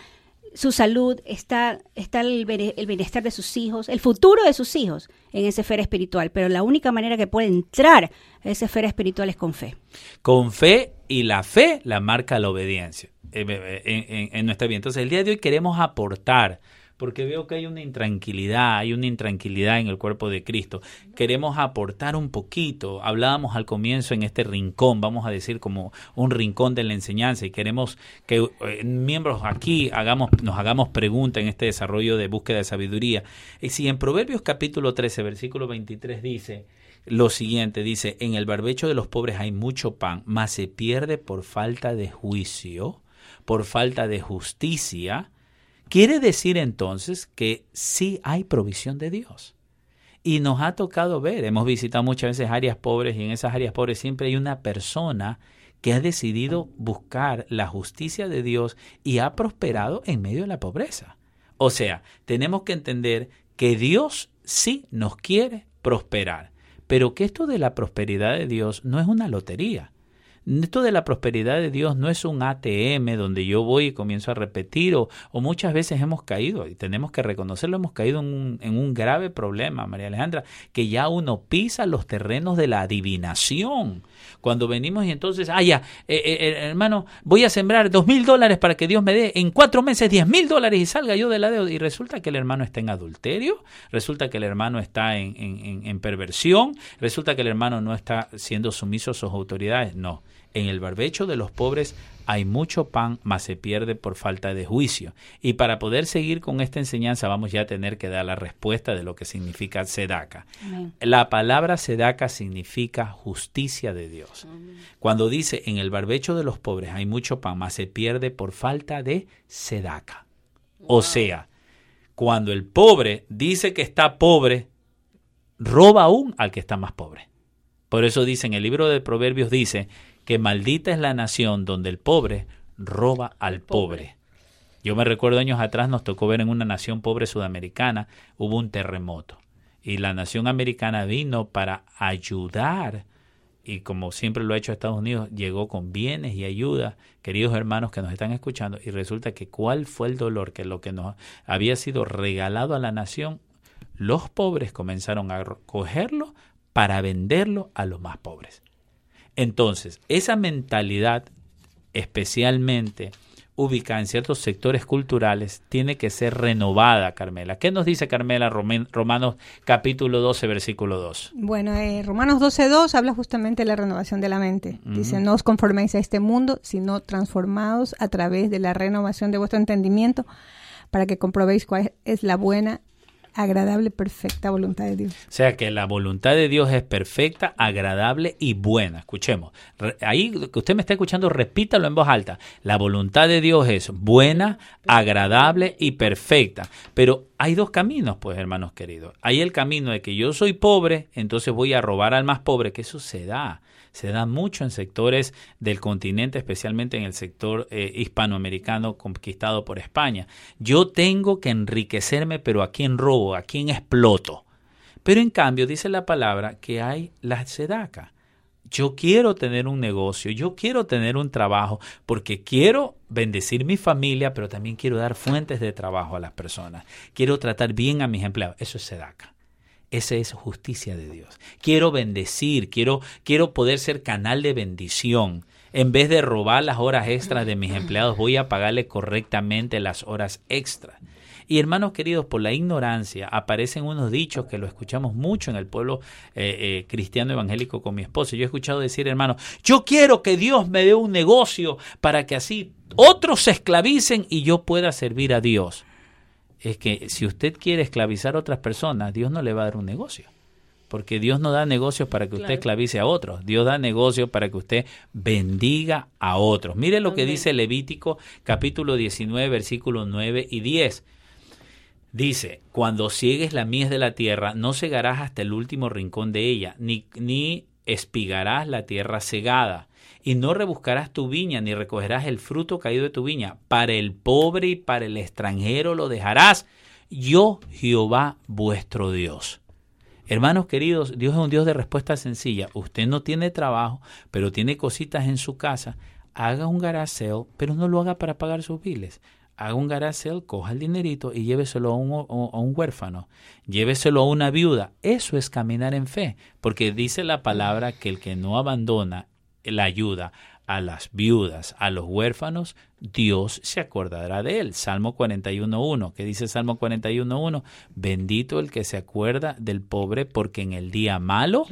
su salud, está, está el, bienestar de sus hijos, el futuro de sus hijos en esa esfera espiritual. Pero la única manera que puede entrar a esa esfera espiritual es con fe. Con fe y la fe la marca la obediencia eh, eh, en, en nuestra vida. Entonces el día de hoy queremos aportar porque veo que hay una intranquilidad, hay una intranquilidad en el cuerpo de Cristo. Queremos aportar un poquito. Hablábamos al comienzo en este rincón, vamos a decir como un rincón de la enseñanza y queremos que eh, miembros aquí hagamos, nos hagamos preguntas en este desarrollo de búsqueda de sabiduría. Y si en Proverbios capítulo 13, versículo 23 dice lo siguiente, dice, en el barbecho de los pobres hay mucho pan, mas se pierde por falta de juicio, por falta de justicia, Quiere decir entonces que sí hay provisión de Dios. Y nos ha tocado ver, hemos visitado muchas veces áreas pobres y en esas áreas pobres siempre hay una persona que ha decidido buscar la justicia de Dios y ha prosperado en medio de la pobreza. O sea, tenemos que entender que Dios sí nos quiere prosperar, pero que esto de la prosperidad de Dios no es una lotería. Esto de la prosperidad de Dios no es un ATM donde yo voy y comienzo a repetir o, muchas veces hemos caído y tenemos que reconocerlo, hemos caído en un, en un grave problema, María Alejandra, que ya uno pisa los terrenos de la adivinación. Cuando venimos y entonces, ah, ya, eh, eh, eh, hermano, voy a sembrar dos mil dólares para que Dios me dé en cuatro meses diez mil dólares y salga yo de la deuda. Y resulta que el hermano está en adulterio, resulta que el hermano está en, en, en perversión, resulta que el hermano no está siendo sumiso a sus autoridades. No en el barbecho de los pobres hay mucho pan, mas se pierde por falta de juicio. Y para poder seguir con esta enseñanza vamos ya a tener que dar la respuesta de lo que significa sedaca. La palabra sedaca significa justicia de Dios. Cuando dice en el barbecho de los pobres hay mucho pan, mas se pierde por falta de sedaca. O sea, cuando el pobre dice que está pobre, roba aún al que está más pobre. Por eso dice en el libro de Proverbios dice que maldita es la nación donde el pobre roba al pobre. Yo me recuerdo años atrás nos tocó ver en una nación pobre sudamericana, hubo un terremoto y la nación americana vino para ayudar y como siempre lo ha hecho Estados Unidos, llegó con bienes y ayuda, queridos hermanos que nos están escuchando, y resulta que cuál fue el dolor que lo que nos había sido regalado a la nación, los pobres comenzaron a cogerlo para venderlo a los más pobres. Entonces, esa mentalidad especialmente ubicada en ciertos sectores culturales tiene que ser renovada, Carmela. ¿Qué nos dice Carmela Romanos capítulo 12, versículo 2? Bueno, eh, Romanos 12, 2 habla justamente de la renovación de la mente. Dice, no os conforméis a este mundo, sino transformados a través de la renovación de vuestro entendimiento para que comprobéis cuál es la buena, agradable, perfecta voluntad de Dios. O sea que la voluntad de Dios es perfecta, agradable y buena. Escuchemos. Ahí que usted me está escuchando, repítalo en voz alta. La voluntad de Dios es buena, agradable y perfecta. Pero hay dos caminos, pues, hermanos queridos. Hay el camino de que yo soy pobre, entonces voy a robar al más pobre, que eso se da se da mucho en sectores del continente, especialmente en el sector eh, hispanoamericano conquistado por España. Yo tengo que enriquecerme, pero ¿a quién robo? ¿A quién exploto? Pero en cambio dice la palabra que hay la sedaca. Yo quiero tener un negocio, yo quiero tener un trabajo, porque quiero bendecir mi familia, pero también quiero dar fuentes de trabajo a las personas. Quiero tratar bien a mis empleados. Eso es sedaca. Esa es justicia de Dios. Quiero bendecir, quiero, quiero poder ser canal de bendición. En vez de robar las horas extras de mis empleados, voy a pagarle correctamente las horas extras. Y hermanos queridos, por la ignorancia aparecen unos dichos que lo escuchamos mucho en el pueblo eh, eh, cristiano evangélico con mi esposo. Yo he escuchado decir, hermano, yo quiero que Dios me dé un negocio para que así otros se esclavicen y yo pueda servir a Dios. Es que si usted quiere esclavizar a otras personas, Dios no le va a dar un negocio porque Dios no da negocios para que usted esclavice a otros, Dios da negocios para que usted bendiga a otros. Mire lo que dice Levítico capítulo 19 versículos 9 y 10. Dice, cuando ciegues la mies de la tierra, no cegarás hasta el último rincón de ella, ni, ni espigarás la tierra cegada, y no rebuscarás tu viña, ni recogerás el fruto caído de tu viña. Para el pobre y para el extranjero lo dejarás. Yo, Jehová, vuestro Dios. Hermanos queridos, Dios es un Dios de respuesta sencilla. Usted no tiene trabajo, pero tiene cositas en su casa. Haga un garaseo, pero no lo haga para pagar sus biles. Haga un garaseo, coja el dinerito y lléveselo a un, a un huérfano. Lléveselo a una viuda. Eso es caminar en fe, porque dice la palabra que el que no abandona la ayuda a las viudas, a los huérfanos, Dios se acordará de él. Salmo 41.1, que dice Salmo 41.1, bendito el que se acuerda del pobre porque en el día malo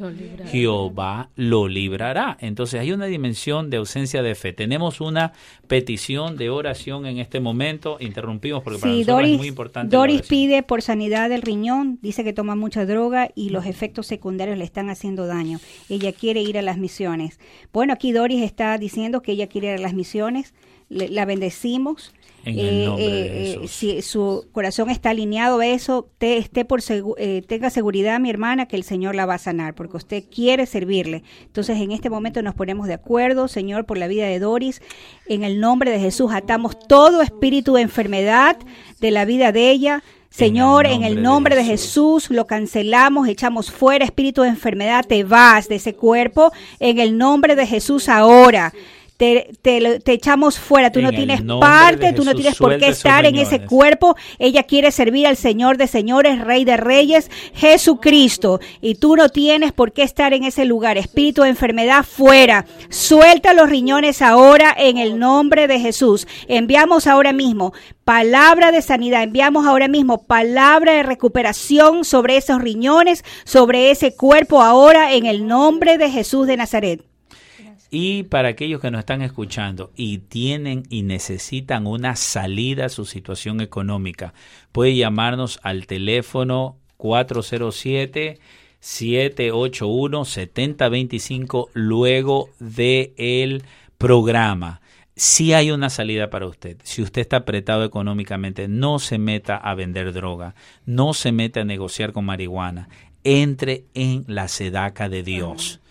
Jehová lo librará. Entonces hay una dimensión de ausencia de fe. Tenemos una petición de oración en este momento. Interrumpimos porque para nosotros es muy importante. Doris pide por sanidad del riñón, dice que toma mucha droga y los efectos secundarios le están haciendo daño. Ella quiere ir a las misiones. Bueno, aquí Doris está diciendo que ella quiere ir a las misiones la bendecimos. En el eh, nombre de eh, si su corazón está alineado a eso, te, esté por eh, tenga seguridad, mi hermana, que el Señor la va a sanar, porque usted quiere servirle. Entonces, en este momento nos ponemos de acuerdo, Señor, por la vida de Doris. En el nombre de Jesús, atamos todo espíritu de enfermedad de la vida de ella. Señor, en el nombre, de, Jesús. lo cancelamos, echamos fuera espíritu de enfermedad, te vas de ese cuerpo, en el nombre de Jesús ahora te, te, echamos fuera, tú no tienes parte, tú no tienes por qué estar en ese cuerpo, ella quiere servir al Señor de señores, Rey de reyes, Jesucristo, y tú no tienes por qué estar en ese lugar, espíritu de enfermedad fuera, suelta los riñones ahora en el nombre de Jesús, enviamos ahora mismo palabra de sanidad, enviamos ahora mismo palabra de recuperación sobre esos riñones, sobre ese cuerpo ahora en el nombre de Jesús de Nazaret. Y para aquellos que nos están escuchando y tienen y necesitan una salida a su situación económica, puede llamarnos al teléfono 407 781 7025 luego del el programa. Si hay una salida para usted. Si usted está apretado económicamente, no se meta a vender droga, no se meta a negociar con marihuana. Entre en la sedaca de Dios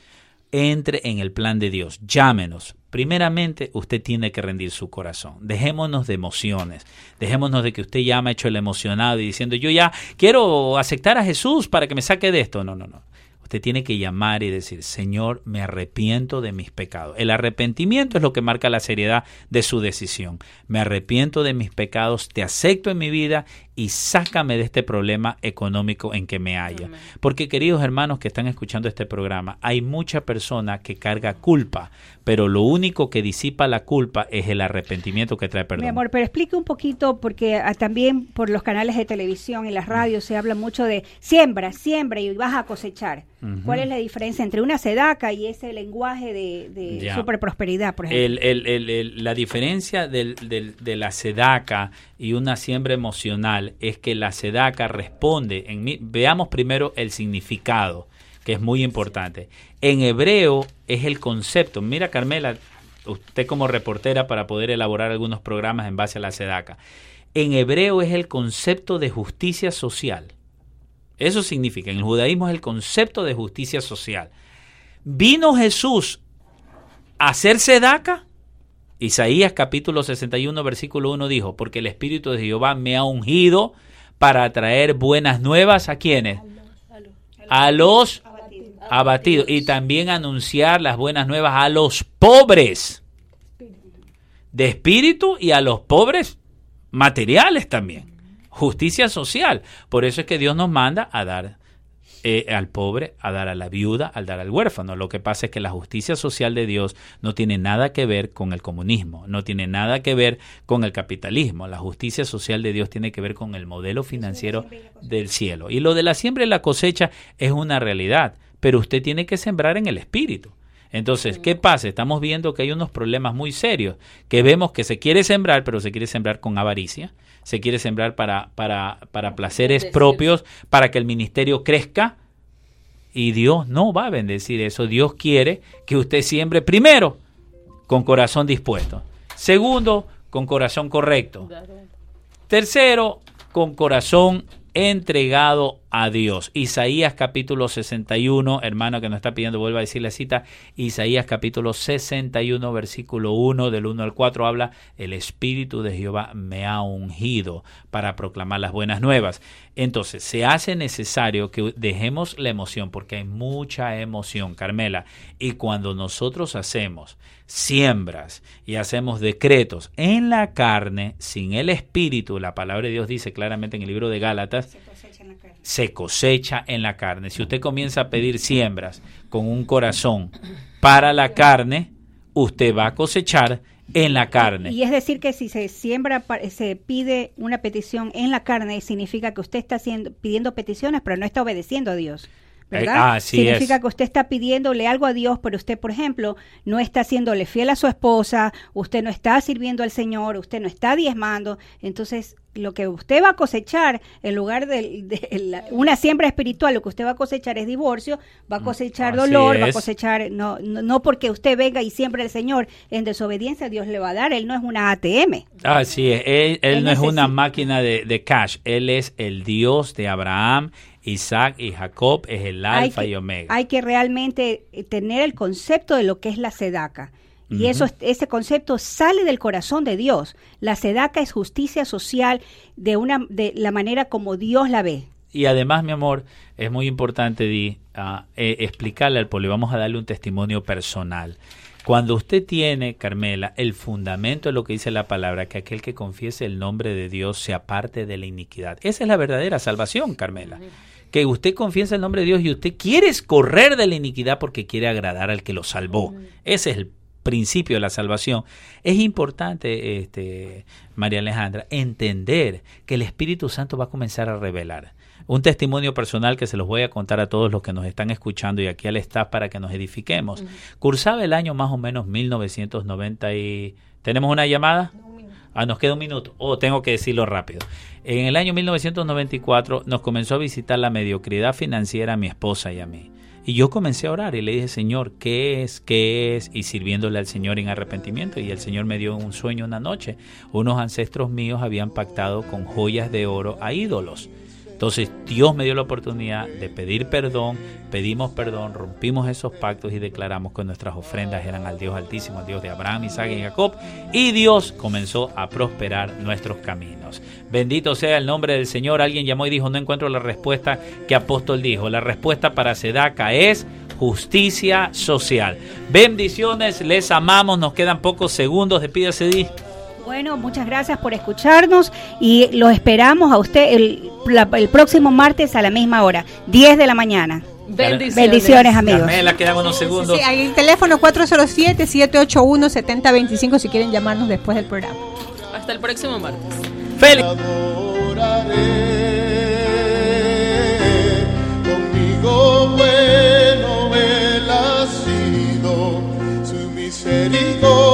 entre en el plan de Dios. Llámenos. Primeramente, usted tiene que rendir su corazón. Dejémonos de emociones. Dejémonos de que usted ya me ha hecho el emocionado y diciendo, yo ya quiero aceptar a Jesús para que me saque de esto. No, no, no. Usted tiene que llamar y decir, Señor, me arrepiento de mis pecados. El arrepentimiento es lo que marca la seriedad de su decisión. Me arrepiento de mis pecados, te acepto en mi vida y sácame de este problema económico en que me haya. Porque queridos hermanos que están escuchando este programa, hay mucha persona que carga culpa, pero lo único que disipa la culpa es el arrepentimiento que trae perdón. Mi amor, pero explique un poquito, porque ah, también por los canales de televisión y las radios se habla mucho de siembra, siembra y vas a cosechar. ¿Cuál es la diferencia entre una sedaca y ese lenguaje de, de super prosperidad, por ejemplo? la diferencia de la sedaca y una siembra emocional es que la sedaca responde, en, veamos primero el significado, que es muy importante. En hebreo es el concepto, mira Carmela, usted como reportera para poder elaborar algunos programas en base a la sedaca. En hebreo es el concepto de justicia social. Eso significa, en el judaísmo es el concepto de justicia social. ¿Vino Jesús a hacer sedaca? Isaías capítulo 61 versículo 1 dijo, porque el Espíritu de Jehová me ha ungido para traer buenas nuevas a quienes? A los abatidos. Y también anunciar las buenas nuevas a los pobres de espíritu y a los pobres materiales también. Justicia social. Por eso es que Dios nos manda a dar eh, al pobre, a dar a la viuda, al dar al huérfano. Lo que pasa es que la justicia social de Dios no tiene nada que ver con el comunismo, no tiene nada que ver con el capitalismo. La justicia social de Dios tiene que ver con el modelo financiero del cielo. Y lo de la siembra y la cosecha es una realidad, pero usted tiene que sembrar en el espíritu. Entonces, ¿qué pasa? Estamos viendo que hay unos problemas muy serios, que vemos que se quiere sembrar, pero se quiere sembrar con avaricia, se quiere sembrar para, para, para placeres propios, para que el ministerio crezca, y Dios no va a bendecir eso. Dios quiere que usted siembre primero con corazón dispuesto, segundo, con corazón correcto, tercero, con corazón entregado a Dios. Isaías capítulo 61, hermano que nos está pidiendo, vuelva a decir la cita, Isaías capítulo 61, versículo 1, del 1 al 4, habla, el Espíritu de Jehová me ha ungido para proclamar las buenas nuevas. Entonces, se hace necesario que dejemos la emoción, porque hay mucha emoción, Carmela, y cuando nosotros hacemos siembras y hacemos decretos en la carne, sin el Espíritu, la palabra de Dios dice claramente en el libro de Gálatas, se cosecha en la carne. Si usted comienza a pedir siembras con un corazón para la carne, usted va a cosechar en la carne. Y es decir que si se siembra, se pide una petición en la carne, significa que usted está haciendo, pidiendo peticiones, pero no está obedeciendo a Dios. ¿Verdad? Ah, Significa que usted está pidiéndole algo a Dios, pero usted, por ejemplo, no está haciéndole fiel a su esposa, usted no está sirviendo al Señor, usted no está diezmando. Entonces, lo que usted va a cosechar, en lugar de, una siembra espiritual, lo que usted va a cosechar es divorcio, va a mm, cosechar dolor, va a cosechar, no, no, porque usted venga y siempre el Señor en desobediencia, Dios le va a dar, Él no es una ATM. Así es, Él, no es una máquina de, de cash, Él es el Dios de Abraham, Isaac y Jacob es el alfa y omega. Hay que realmente tener el concepto de lo que es la sedaca. Y eso, ese concepto sale del corazón de Dios. La sedaca es justicia social de, una, de la manera como Dios la ve. Y además, mi amor, es muy importante di, uh, explicarle al pueblo, vamos a darle un testimonio personal. Cuando usted tiene, Carmela, el fundamento de lo que dice la palabra, que aquel que confiese el nombre de Dios se aparte de la iniquidad. Esa es la verdadera salvación, Carmela que usted confiesa el nombre de Dios y usted quiere correr de la iniquidad porque quiere agradar al que lo salvó. Ese es el principio de la salvación. Es importante, este, María Alejandra, entender que el Espíritu Santo va a comenzar a revelar. Un testimonio personal que se los voy a contar a todos los que nos están escuchando y aquí al staff para que nos edifiquemos. Cursaba el año más o menos 1990 y... ¿Tenemos una llamada? Ah, nos queda un minuto. Oh, tengo que decirlo rápido. En el año 1994 nos comenzó a visitar la mediocridad financiera a mi esposa y a mí. Y yo comencé a orar y le dije, Señor, ¿qué es? ¿Qué es? Y sirviéndole al Señor en arrepentimiento. Y el Señor me dio un sueño una noche. Unos ancestros míos habían pactado con joyas de oro a ídolos. Entonces Dios me dio la oportunidad de pedir perdón, pedimos perdón, rompimos esos pactos y declaramos que nuestras ofrendas eran al Dios Altísimo, al Dios de Abraham, Isaac y Jacob, y Dios comenzó a prosperar nuestros caminos. Bendito sea el nombre del Señor. Alguien llamó y dijo, no encuentro la respuesta que apóstol dijo. La respuesta para Sedaca es justicia social. Bendiciones, les amamos, nos quedan pocos segundos, despídase Di. Bueno, muchas gracias por escucharnos y lo esperamos a usted el, el próximo martes a la misma hora, 10 de la mañana. Bendiciones, Bendiciones amigos. Carmela, quedan unos segundos. Sí, hay el teléfono 407-781-7025 si quieren llamarnos después del programa. Hasta el próximo martes. Feliz. Conmigo bueno él ha sido, su misericordia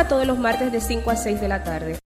Sintoniza todos los martes de 5 a 6 de la tarde.